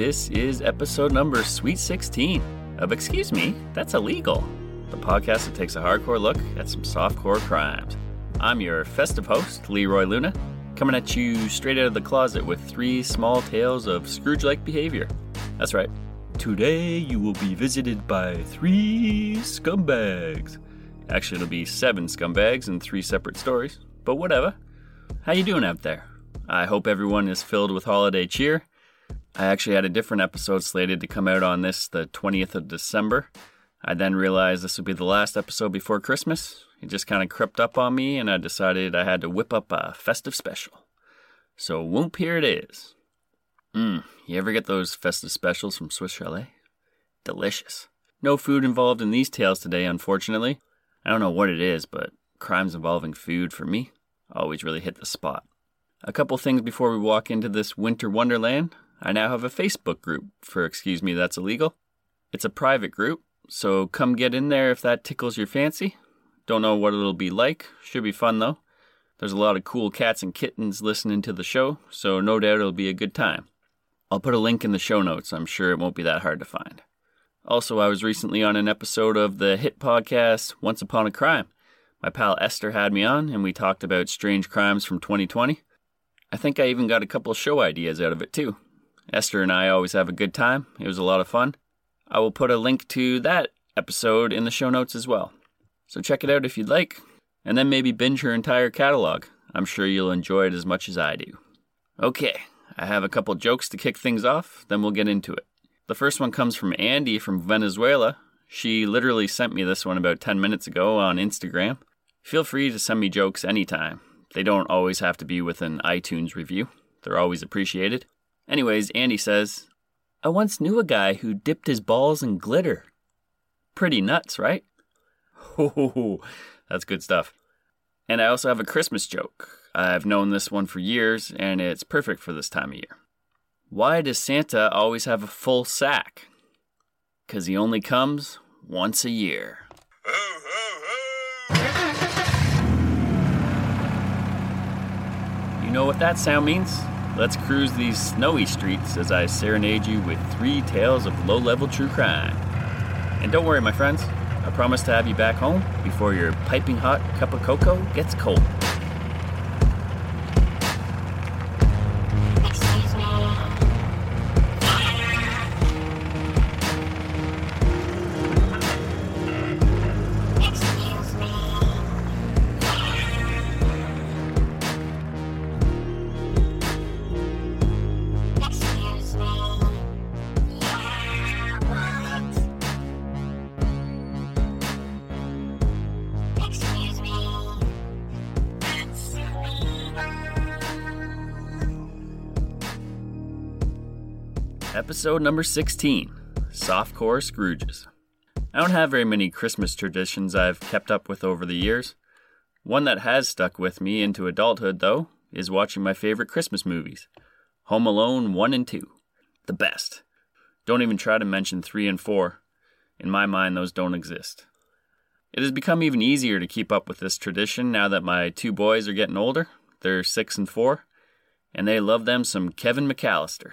This is episode number Sweet 16 of Excuse Me, That's Illegal, the podcast that takes a hardcore look at some softcore crimes. I'm your festive host, Leroy Luna, coming at you straight out of the closet with three small tales of Scrooge like behavior. That's right. Today you will be visited by three scumbags. Actually, it'll be seven scumbags in three separate stories, but whatever. How you doing out there? I hope everyone is filled with holiday cheer. I actually had a different episode slated to come out on this the 20th of December. I then realized this would be the last episode before Christmas. It just kind of crept up on me, and I decided I had to whip up a festive special. So, whoop, here it is. Mmm, you ever get those festive specials from Swiss Chalet? Delicious. No food involved in these tales today, unfortunately. I don't know what it is, but crimes involving food for me always really hit the spot. A couple things before we walk into this winter wonderland. I now have a Facebook group for Excuse Me That's Illegal. It's a private group, so come get in there if that tickles your fancy. Don't know what it'll be like. Should be fun though. There's a lot of cool cats and kittens listening to the show, so no doubt it'll be a good time. I'll put a link in the show notes. I'm sure it won't be that hard to find. Also, I was recently on an episode of the hit podcast Once Upon a Crime. My pal Esther had me on, and we talked about strange crimes from 2020. I think I even got a couple show ideas out of it too. Esther and I always have a good time. It was a lot of fun. I will put a link to that episode in the show notes as well. So check it out if you'd like, and then maybe binge her entire catalog. I'm sure you'll enjoy it as much as I do. Okay, I have a couple jokes to kick things off, then we'll get into it. The first one comes from Andy from Venezuela. She literally sent me this one about 10 minutes ago on Instagram. Feel free to send me jokes anytime. They don't always have to be with an iTunes review, they're always appreciated. Anyways, Andy says, I once knew a guy who dipped his balls in glitter. Pretty nuts, right? Oh, that's good stuff. And I also have a Christmas joke. I've known this one for years, and it's perfect for this time of year. Why does Santa always have a full sack? Because he only comes once a year. You know what that sound means? Let's cruise these snowy streets as I serenade you with three tales of low level true crime. And don't worry, my friends, I promise to have you back home before your piping hot cup of cocoa gets cold. Episode number 16 Softcore Scrooges. I don't have very many Christmas traditions I've kept up with over the years. One that has stuck with me into adulthood, though, is watching my favorite Christmas movies Home Alone 1 and 2. The best. Don't even try to mention 3 and 4. In my mind, those don't exist. It has become even easier to keep up with this tradition now that my two boys are getting older. They're 6 and 4, and they love them some Kevin McAllister.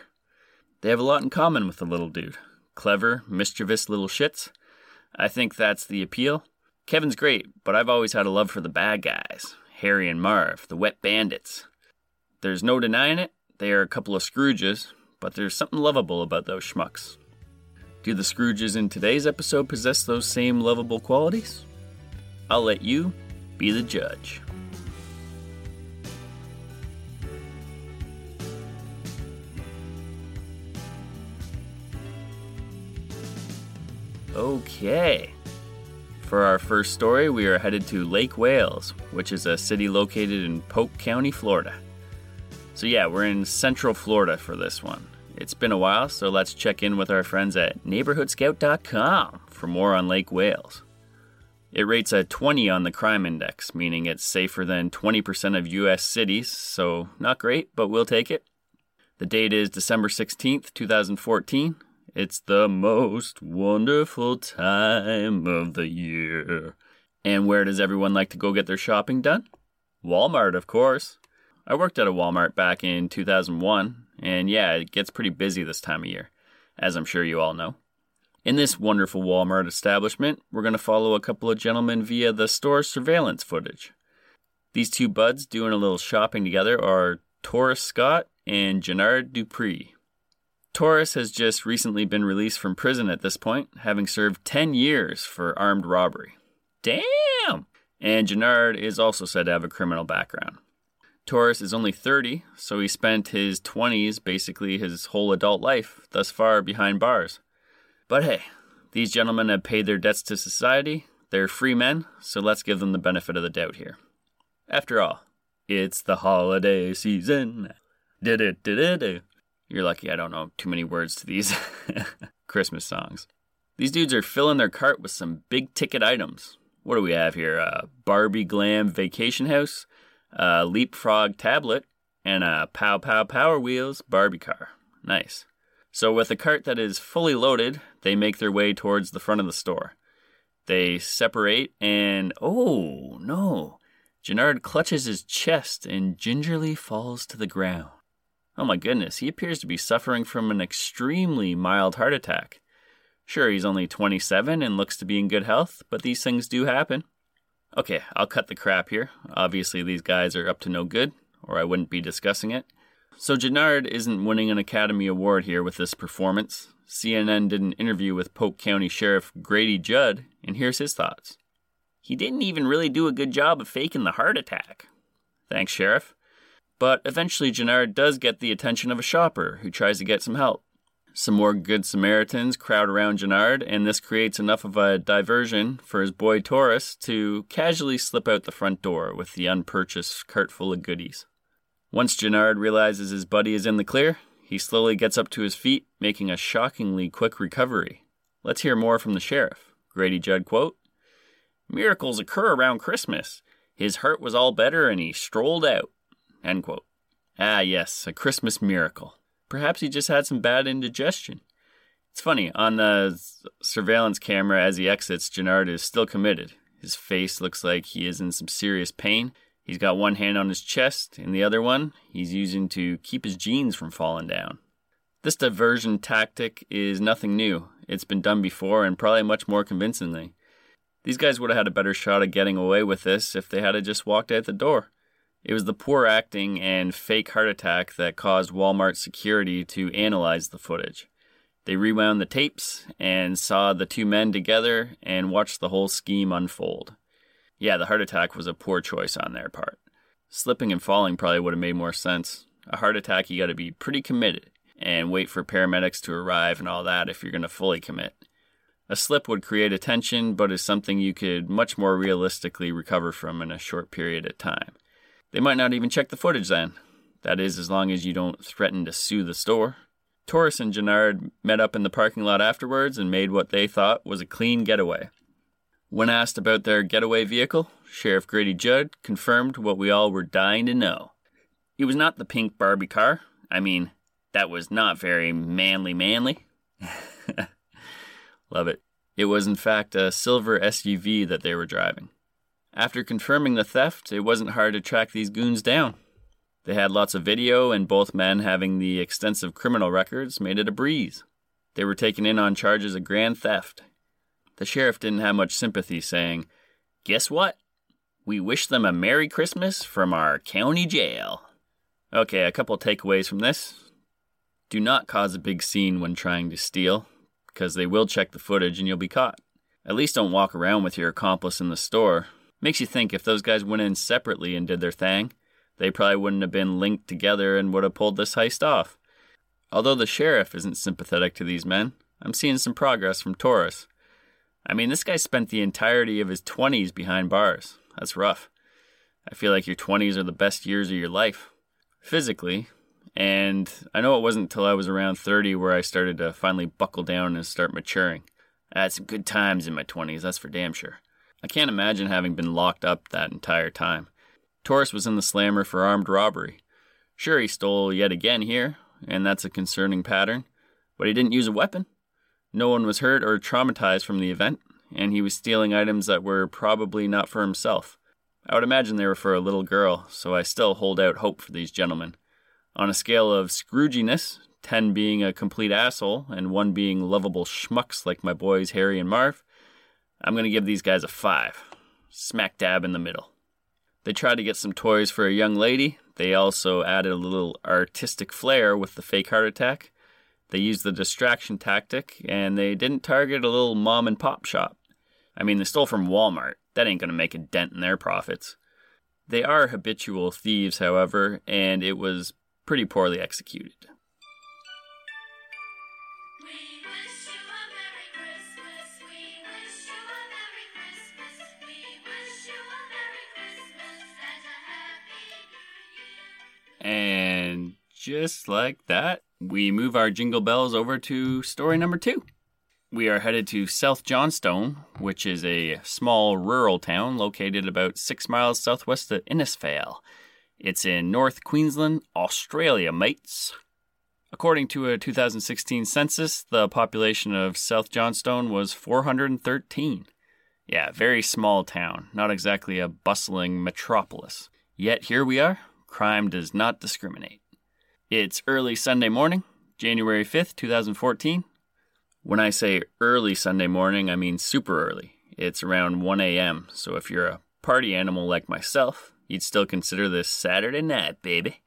They have a lot in common with the little dude clever, mischievous little shits. I think that's the appeal. Kevin's great, but I've always had a love for the bad guys Harry and Marv, the wet bandits. There's no denying it, they are a couple of Scrooges, but there's something lovable about those schmucks. Do the Scrooges in today's episode possess those same lovable qualities? I'll let you be the judge. Okay. For our first story, we are headed to Lake Wales, which is a city located in Polk County, Florida. So, yeah, we're in Central Florida for this one. It's been a while, so let's check in with our friends at neighborhoodscout.com for more on Lake Wales. It rates a 20 on the crime index, meaning it's safer than 20% of US cities, so not great, but we'll take it. The date is December 16th, 2014, it's the most wonderful time of the year. And where does everyone like to go get their shopping done? Walmart, of course. I worked at a Walmart back in 2001, and yeah, it gets pretty busy this time of year, as I'm sure you all know. In this wonderful Walmart establishment, we're going to follow a couple of gentlemen via the store surveillance footage. These two buds doing a little shopping together are Taurus Scott and Gennard Dupree. Taurus has just recently been released from prison at this point, having served 10 years for armed robbery. Damn! And Gennard is also said to have a criminal background. Taurus is only 30, so he spent his 20s, basically his whole adult life, thus far behind bars. But hey, these gentlemen have paid their debts to society, they're free men, so let's give them the benefit of the doubt here. After all, it's the holiday season. Did it, did it, you're lucky I don't know too many words to these Christmas songs. These dudes are filling their cart with some big ticket items. What do we have here? A Barbie Glam Vacation House, a Leapfrog Tablet, and a Pow Pow Power Wheels Barbie car. Nice. So, with a cart that is fully loaded, they make their way towards the front of the store. They separate, and oh no! Gennard clutches his chest and gingerly falls to the ground. Oh my goodness, he appears to be suffering from an extremely mild heart attack. Sure, he's only 27 and looks to be in good health, but these things do happen. Okay, I'll cut the crap here. Obviously, these guys are up to no good, or I wouldn't be discussing it. So, Gennard isn't winning an Academy Award here with this performance. CNN did an interview with Polk County Sheriff Grady Judd, and here's his thoughts. He didn't even really do a good job of faking the heart attack. Thanks, Sheriff. But eventually, Gennard does get the attention of a shopper who tries to get some help. Some more good Samaritans crowd around Gennard, and this creates enough of a diversion for his boy Taurus to casually slip out the front door with the unpurchased cart full of goodies. Once Gennard realizes his buddy is in the clear, he slowly gets up to his feet, making a shockingly quick recovery. Let's hear more from the sheriff. Grady Judd quote Miracles occur around Christmas. His hurt was all better and he strolled out. End quote. Ah, yes, a Christmas miracle. Perhaps he just had some bad indigestion. It's funny, on the surveillance camera as he exits, Gennard is still committed. His face looks like he is in some serious pain. He's got one hand on his chest, and the other one he's using to keep his jeans from falling down. This diversion tactic is nothing new. It's been done before and probably much more convincingly. These guys would have had a better shot at getting away with this if they had just walked out the door. It was the poor acting and fake heart attack that caused Walmart security to analyze the footage. They rewound the tapes and saw the two men together and watched the whole scheme unfold. Yeah, the heart attack was a poor choice on their part. Slipping and falling probably would have made more sense. A heart attack, you got to be pretty committed and wait for paramedics to arrive and all that if you're going to fully commit. A slip would create a tension, but is something you could much more realistically recover from in a short period of time. They might not even check the footage then. That is, as long as you don't threaten to sue the store. Taurus and Gennard met up in the parking lot afterwards and made what they thought was a clean getaway. When asked about their getaway vehicle, Sheriff Grady Judd confirmed what we all were dying to know. It was not the pink Barbie car. I mean, that was not very manly manly. Love it. It was, in fact, a silver SUV that they were driving. After confirming the theft, it wasn't hard to track these goons down. They had lots of video, and both men having the extensive criminal records made it a breeze. They were taken in on charges of grand theft. The sheriff didn't have much sympathy, saying, Guess what? We wish them a Merry Christmas from our county jail. Okay, a couple takeaways from this. Do not cause a big scene when trying to steal, because they will check the footage and you'll be caught. At least don't walk around with your accomplice in the store. Makes you think if those guys went in separately and did their thing, they probably wouldn't have been linked together and would have pulled this heist off. Although the sheriff isn't sympathetic to these men, I'm seeing some progress from Taurus. I mean, this guy spent the entirety of his 20s behind bars. That's rough. I feel like your 20s are the best years of your life, physically, and I know it wasn't until I was around 30 where I started to finally buckle down and start maturing. I had some good times in my 20s, that's for damn sure. I can't imagine having been locked up that entire time. Taurus was in the slammer for armed robbery. Sure, he stole yet again here, and that's a concerning pattern, but he didn't use a weapon. No one was hurt or traumatized from the event, and he was stealing items that were probably not for himself. I would imagine they were for a little girl, so I still hold out hope for these gentlemen. On a scale of Scrooginess, 10 being a complete asshole and 1 being lovable schmucks like my boys Harry and Marv, I'm going to give these guys a 5. Smack dab in the middle. They tried to get some toys for a young lady. They also added a little artistic flair with the fake heart attack. They used the distraction tactic and they didn't target a little mom and pop shop. I mean, they stole from Walmart. That ain't going to make a dent in their profits. They are habitual thieves, however, and it was pretty poorly executed. And just like that, we move our jingle bells over to story number two. We are headed to South Johnstone, which is a small rural town located about six miles southwest of Innisfail. It's in North Queensland, Australia, mates. According to a 2016 census, the population of South Johnstone was 413. Yeah, very small town, not exactly a bustling metropolis. Yet here we are, crime does not discriminate. It's early Sunday morning, January 5th, 2014. When I say early Sunday morning, I mean super early. It's around 1 a.m., so if you're a party animal like myself, you'd still consider this Saturday night, baby.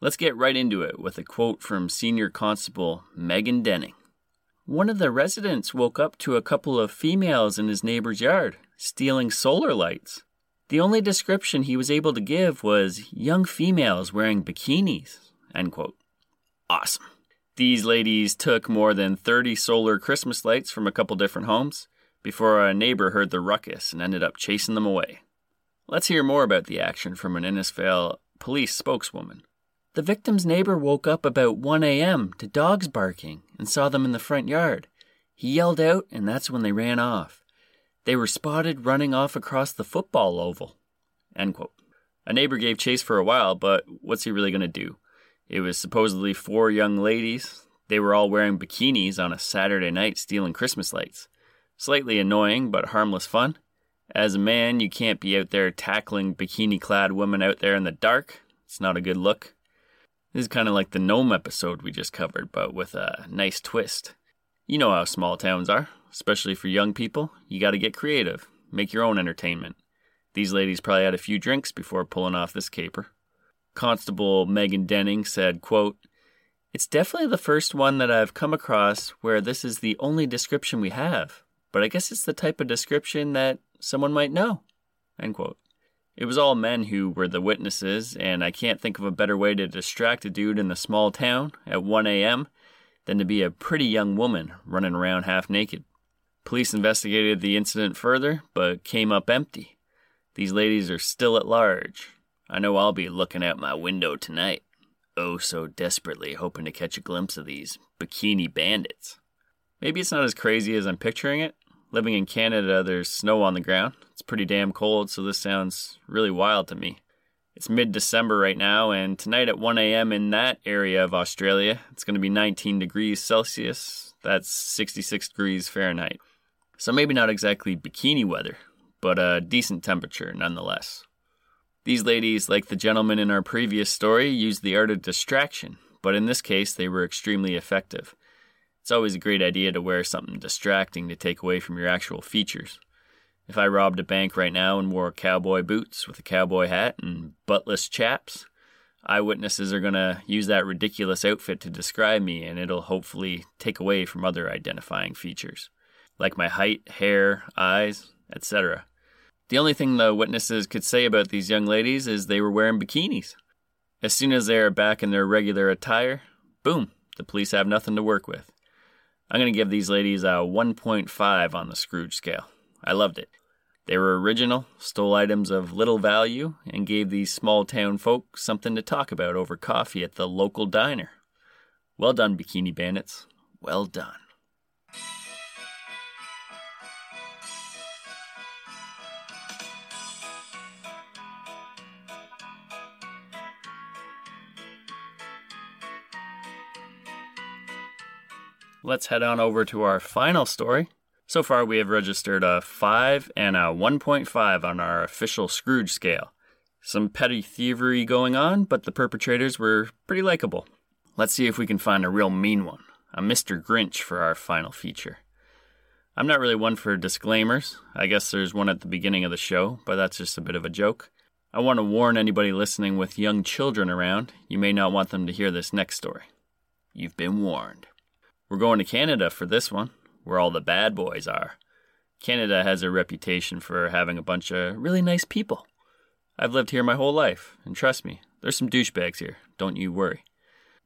Let's get right into it with a quote from Senior Constable Megan Denning. One of the residents woke up to a couple of females in his neighbor's yard stealing solar lights. The only description he was able to give was young females wearing bikinis. End quote. Awesome. These ladies took more than 30 solar Christmas lights from a couple different homes before a neighbor heard the ruckus and ended up chasing them away. Let's hear more about the action from an Innisfail police spokeswoman. The victim's neighbor woke up about 1 a.m. to dogs barking and saw them in the front yard. He yelled out, and that's when they ran off. They were spotted running off across the football oval. End quote. A neighbor gave chase for a while, but what's he really going to do? It was supposedly four young ladies. They were all wearing bikinis on a Saturday night stealing Christmas lights. Slightly annoying, but harmless fun. As a man, you can't be out there tackling bikini clad women out there in the dark. It's not a good look. This is kind of like the Gnome episode we just covered, but with a nice twist. You know how small towns are, especially for young people. You gotta get creative, make your own entertainment. These ladies probably had a few drinks before pulling off this caper. Constable Megan Denning said, quote, It's definitely the first one that I've come across where this is the only description we have, but I guess it's the type of description that someone might know. End quote. It was all men who were the witnesses, and I can't think of a better way to distract a dude in the small town at 1 a.m. than to be a pretty young woman running around half naked. Police investigated the incident further, but came up empty. These ladies are still at large. I know I'll be looking out my window tonight. oh so desperately hoping to catch a glimpse of these bikini bandits. Maybe it's not as crazy as I'm picturing it. Living in Canada, there's snow on the ground. It's pretty damn cold, so this sounds really wild to me. It's mid December right now, and tonight at 1 a.m. in that area of Australia, it's going to be 19 degrees Celsius. That's 66 degrees Fahrenheit. So maybe not exactly bikini weather, but a decent temperature nonetheless. These ladies, like the gentleman in our previous story, used the art of distraction, but in this case, they were extremely effective. It's always a great idea to wear something distracting to take away from your actual features. If I robbed a bank right now and wore cowboy boots with a cowboy hat and buttless chaps, eyewitnesses are going to use that ridiculous outfit to describe me, and it'll hopefully take away from other identifying features, like my height, hair, eyes, etc. The only thing the witnesses could say about these young ladies is they were wearing bikinis. As soon as they are back in their regular attire, boom, the police have nothing to work with. I'm going to give these ladies a 1.5 on the Scrooge scale. I loved it. They were original, stole items of little value, and gave these small town folk something to talk about over coffee at the local diner. Well done, Bikini Bandits. Well done. Let's head on over to our final story. So far, we have registered a 5 and a 1.5 on our official Scrooge scale. Some petty thievery going on, but the perpetrators were pretty likable. Let's see if we can find a real mean one, a Mr. Grinch for our final feature. I'm not really one for disclaimers. I guess there's one at the beginning of the show, but that's just a bit of a joke. I want to warn anybody listening with young children around, you may not want them to hear this next story. You've been warned. We're going to Canada for this one, where all the bad boys are. Canada has a reputation for having a bunch of really nice people. I've lived here my whole life, and trust me, there's some douchebags here, don't you worry.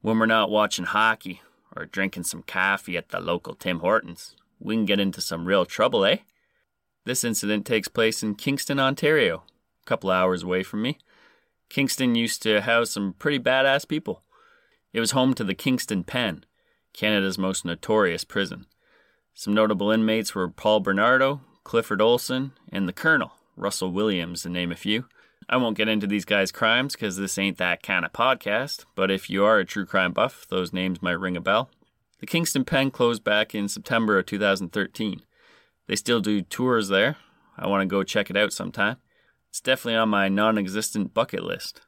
When we're not watching hockey or drinking some coffee at the local Tim Hortons, we can get into some real trouble, eh? This incident takes place in Kingston, Ontario, a couple hours away from me. Kingston used to house some pretty badass people. It was home to the Kingston Pen, Canada's most notorious prison. Some notable inmates were Paul Bernardo, Clifford Olson, and the Colonel, Russell Williams, to name a few. I won't get into these guys' crimes because this ain't that kind of podcast, but if you are a true crime buff, those names might ring a bell. The Kingston Pen closed back in September of 2013. They still do tours there. I want to go check it out sometime. It's definitely on my non existent bucket list.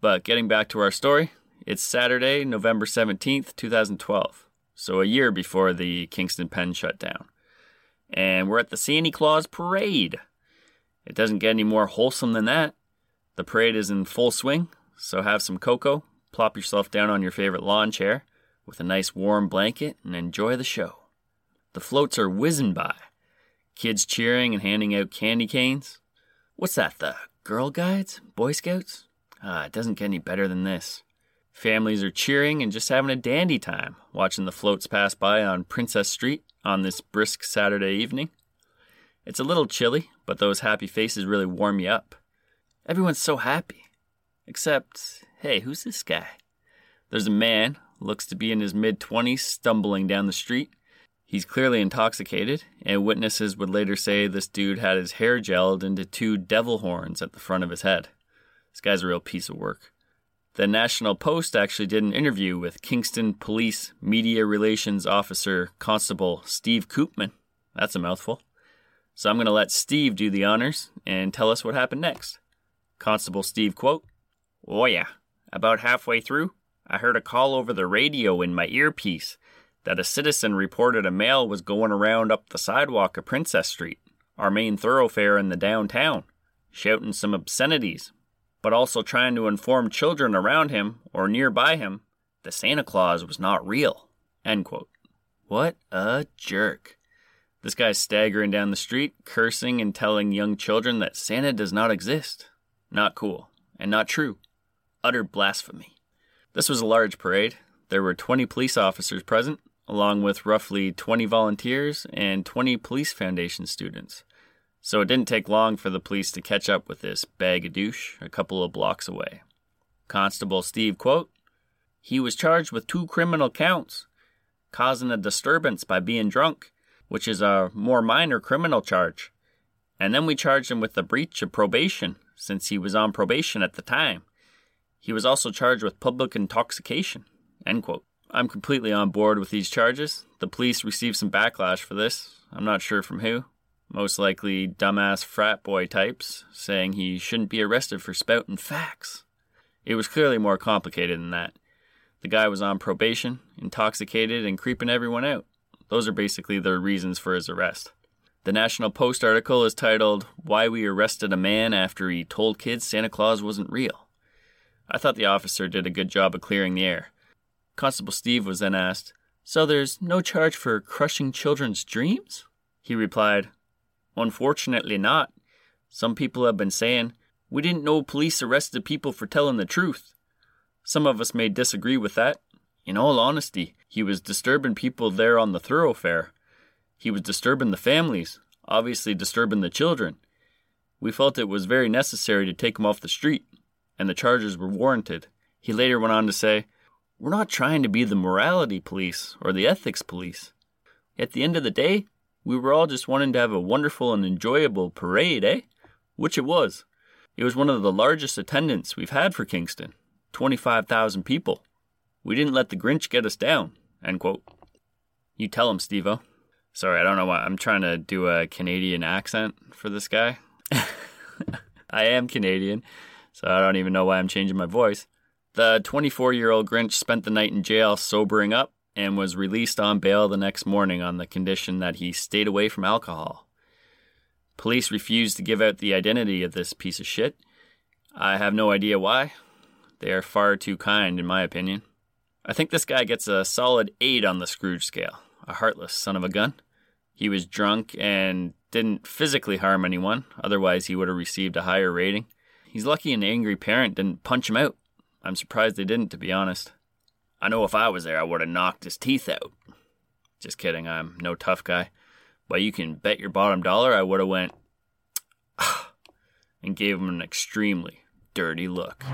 But getting back to our story, it's Saturday, November 17th, 2012, so a year before the Kingston Pen shut down. And we're at the Santa Claus Parade. It doesn't get any more wholesome than that. The parade is in full swing, so have some cocoa, plop yourself down on your favorite lawn chair with a nice warm blanket, and enjoy the show. The floats are whizzing by, kids cheering and handing out candy canes. What's that, the Girl Guides? Boy Scouts? Ah, it doesn't get any better than this. Families are cheering and just having a dandy time watching the floats pass by on Princess Street on this brisk Saturday evening. It's a little chilly, but those happy faces really warm you up. Everyone's so happy. Except, hey, who's this guy? There's a man, looks to be in his mid 20s, stumbling down the street. He's clearly intoxicated, and witnesses would later say this dude had his hair gelled into two devil horns at the front of his head. This guy's a real piece of work. The National Post actually did an interview with Kingston Police Media Relations Officer Constable Steve Koopman. That's a mouthful. So I'm going to let Steve do the honors and tell us what happened next. Constable Steve quote, Oh yeah, about halfway through, I heard a call over the radio in my earpiece that a citizen reported a male was going around up the sidewalk of Princess Street, our main thoroughfare in the downtown, shouting some obscenities, but also trying to inform children around him or nearby him that Santa Claus was not real. End quote. What a jerk. This guy's staggering down the street, cursing and telling young children that Santa does not exist. Not cool, and not true. Utter blasphemy. This was a large parade. There were 20 police officers present, along with roughly 20 volunteers and 20 Police Foundation students. So it didn't take long for the police to catch up with this bag of douche a couple of blocks away. Constable Steve quote, He was charged with two criminal counts causing a disturbance by being drunk, which is a more minor criminal charge. And then we charged him with the breach of probation, since he was on probation at the time. He was also charged with public intoxication. End quote. I'm completely on board with these charges. The police received some backlash for this. I'm not sure from who. Most likely dumbass frat boy types saying he shouldn't be arrested for spouting facts. It was clearly more complicated than that. The guy was on probation, intoxicated, and creeping everyone out. Those are basically the reasons for his arrest. The National Post article is titled, Why We Arrested a Man After He Told Kids Santa Claus Wasn't Real. I thought the officer did a good job of clearing the air. Constable Steve was then asked, So there's no charge for crushing children's dreams? He replied, Unfortunately not. Some people have been saying, We didn't know police arrested people for telling the truth. Some of us may disagree with that. In all honesty, he was disturbing people there on the thoroughfare. He was disturbing the families, obviously disturbing the children. We felt it was very necessary to take him off the street, and the charges were warranted. He later went on to say, We're not trying to be the morality police or the ethics police. At the end of the day, we were all just wanting to have a wonderful and enjoyable parade, eh? Which it was. It was one of the largest attendance we've had for Kingston 25,000 people. We didn't let the Grinch get us down. End quote. You tell him, Stevo. Sorry, I don't know why. I'm trying to do a Canadian accent for this guy. I am Canadian, so I don't even know why I'm changing my voice. The 24 year old Grinch spent the night in jail sobering up and was released on bail the next morning on the condition that he stayed away from alcohol. Police refused to give out the identity of this piece of shit. I have no idea why. They are far too kind, in my opinion. I think this guy gets a solid 8 on the Scrooge scale. A heartless son of a gun. He was drunk and didn't physically harm anyone, otherwise, he would have received a higher rating. He's lucky an angry parent didn't punch him out. I'm surprised they didn't, to be honest. I know if I was there, I would have knocked his teeth out. Just kidding, I'm no tough guy. But you can bet your bottom dollar I would have went and gave him an extremely dirty look.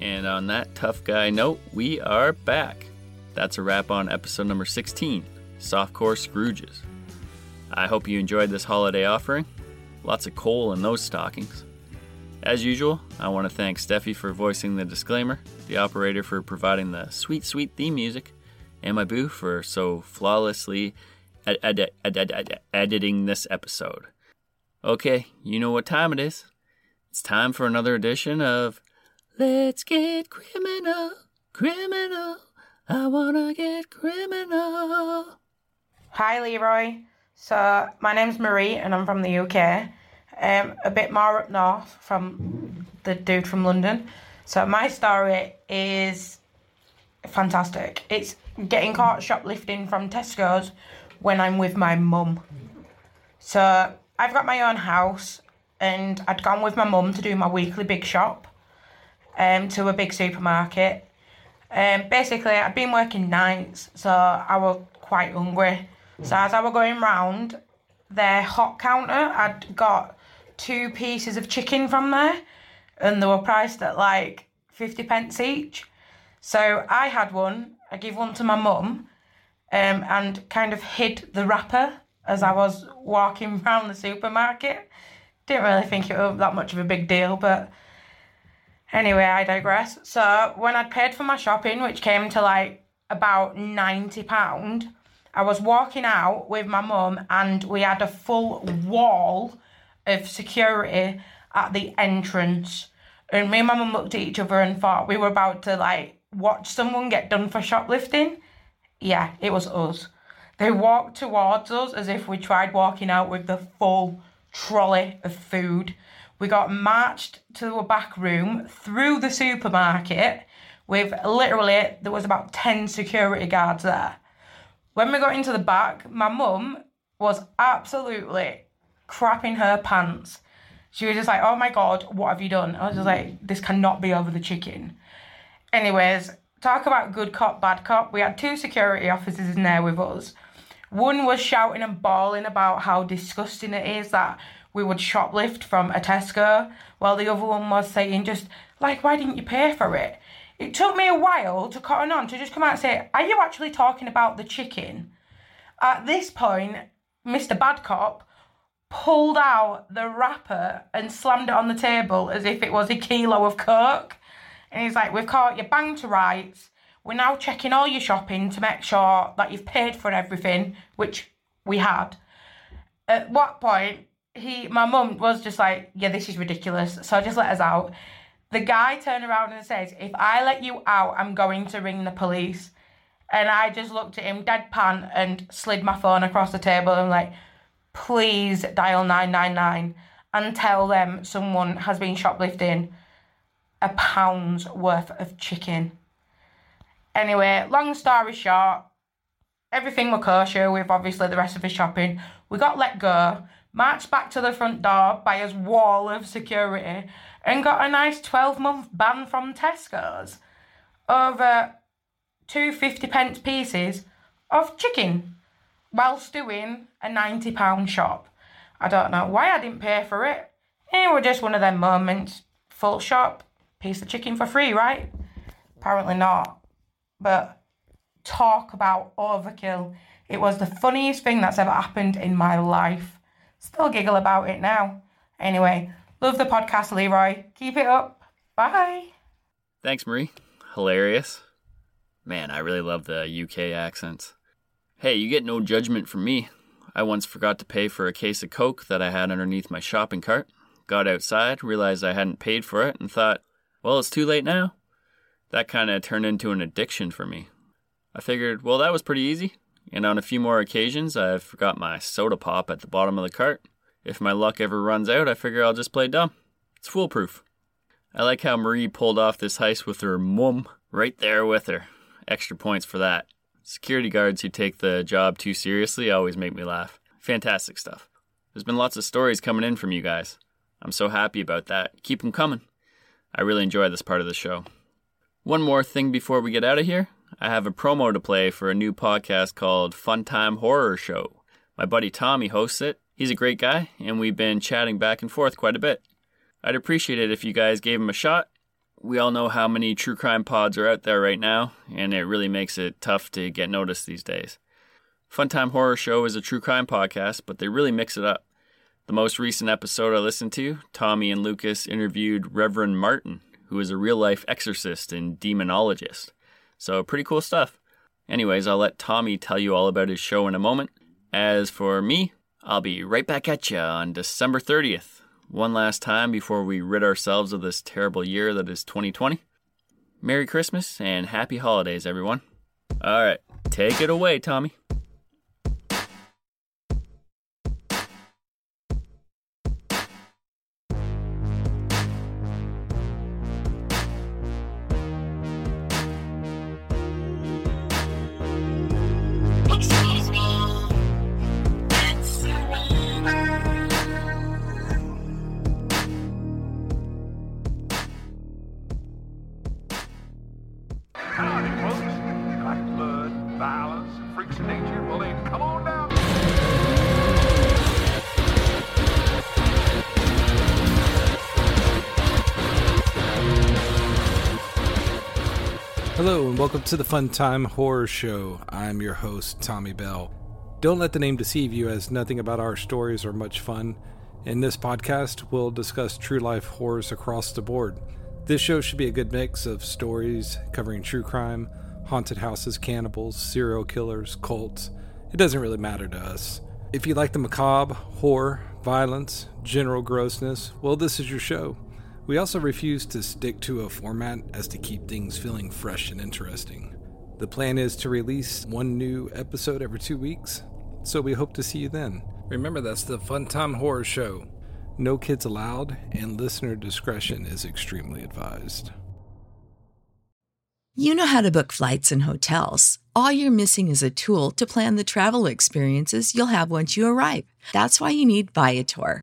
And on that tough guy note, we are back. That's a wrap on episode number 16 Softcore Scrooges. I hope you enjoyed this holiday offering. Lots of coal in those stockings. As usual, I want to thank Steffi for voicing the disclaimer, the operator for providing the sweet, sweet theme music, and my boo for so flawlessly ed- ed- ed- ed- ed- editing this episode. Okay, you know what time it is. It's time for another edition of Let's Get Criminal, Criminal. I wanna get criminal. Hi, Leroy. So, my name's Marie and I'm from the UK. Um, a bit more up north from the dude from London. So, my story is fantastic. It's getting caught shoplifting from Tesco's when I'm with my mum. So, I've got my own house and I'd gone with my mum to do my weekly big shop um, to a big supermarket. Um, basically, I'd been working nights, so I was quite hungry. So as I was going round their hot counter, I'd got two pieces of chicken from there, and they were priced at like fifty pence each. So I had one. I gave one to my mum, um, and kind of hid the wrapper as I was walking round the supermarket. Didn't really think it was that much of a big deal, but Anyway, I digress. So when I'd paid for my shopping, which came to like about ninety pound, I was walking out with my mum, and we had a full wall of security at the entrance. And me and my mum looked at each other and thought we were about to like watch someone get done for shoplifting. Yeah, it was us. They walked towards us as if we tried walking out with the full trolley of food. We got marched to a back room through the supermarket with literally, there was about 10 security guards there. When we got into the back, my mum was absolutely crapping her pants. She was just like, oh my God, what have you done? I was just like, this cannot be over the chicken. Anyways, talk about good cop, bad cop. We had two security officers in there with us. One was shouting and bawling about how disgusting it is that we would shoplift from a Tesco, while the other one was saying just like, why didn't you pay for it? It took me a while to cotton on to just come out and say, are you actually talking about the chicken? At this point, Mr. Badcop pulled out the wrapper and slammed it on the table as if it was a kilo of coke. And he's like, We've caught you bang to rights. We're now checking all your shopping to make sure that you've paid for everything, which we had. At what point, he, my mum was just like, Yeah, this is ridiculous. So just let us out. The guy turned around and says, If I let you out, I'm going to ring the police. And I just looked at him deadpan and slid my phone across the table and like, please dial 999 and tell them someone has been shoplifting a pound's worth of chicken. Anyway, long story short, everything were kosher with obviously the rest of his shopping. We got let go, marched back to the front door by his wall of security, and got a nice 12 month ban from Tesco's over two 50 pence pieces of chicken whilst doing a £90 shop. I don't know why I didn't pay for it. It was just one of them moments. Full shop, piece of chicken for free, right? Apparently not. But talk about overkill. It was the funniest thing that's ever happened in my life. Still giggle about it now. Anyway, love the podcast, Leroy. Keep it up. Bye. Thanks, Marie. Hilarious. Man, I really love the UK accents. Hey, you get no judgment from me. I once forgot to pay for a case of Coke that I had underneath my shopping cart. Got outside, realized I hadn't paid for it, and thought, well, it's too late now. That kind of turned into an addiction for me. I figured, well, that was pretty easy. And on a few more occasions, I've forgot my soda pop at the bottom of the cart. If my luck ever runs out, I figure I'll just play dumb. It's foolproof. I like how Marie pulled off this heist with her mum right there with her. Extra points for that. Security guards who take the job too seriously always make me laugh. Fantastic stuff. There's been lots of stories coming in from you guys. I'm so happy about that. Keep them coming. I really enjoy this part of the show. One more thing before we get out of here. I have a promo to play for a new podcast called Fun Time Horror Show. My buddy Tommy hosts it. He's a great guy, and we've been chatting back and forth quite a bit. I'd appreciate it if you guys gave him a shot. We all know how many true crime pods are out there right now, and it really makes it tough to get noticed these days. Funtime Horror Show is a true crime podcast, but they really mix it up. The most recent episode I listened to, Tommy and Lucas interviewed Reverend Martin, who is a real life exorcist and demonologist. So, pretty cool stuff. Anyways, I'll let Tommy tell you all about his show in a moment. As for me, I'll be right back at you on December 30th, one last time before we rid ourselves of this terrible year that is 2020. Merry Christmas and happy holidays, everyone. All right, take it away, Tommy. Welcome to the Fun Time Horror Show. I'm your host, Tommy Bell. Don't let the name deceive you, as nothing about our stories are much fun. In this podcast, we'll discuss true life horrors across the board. This show should be a good mix of stories covering true crime, haunted houses, cannibals, serial killers, cults. It doesn't really matter to us. If you like the macabre, horror, violence, general grossness, well, this is your show. We also refuse to stick to a format as to keep things feeling fresh and interesting. The plan is to release one new episode every two weeks, so we hope to see you then. Remember, that's the Fun Time Horror Show. No kids allowed, and listener discretion is extremely advised. You know how to book flights and hotels. All you're missing is a tool to plan the travel experiences you'll have once you arrive. That's why you need Viator.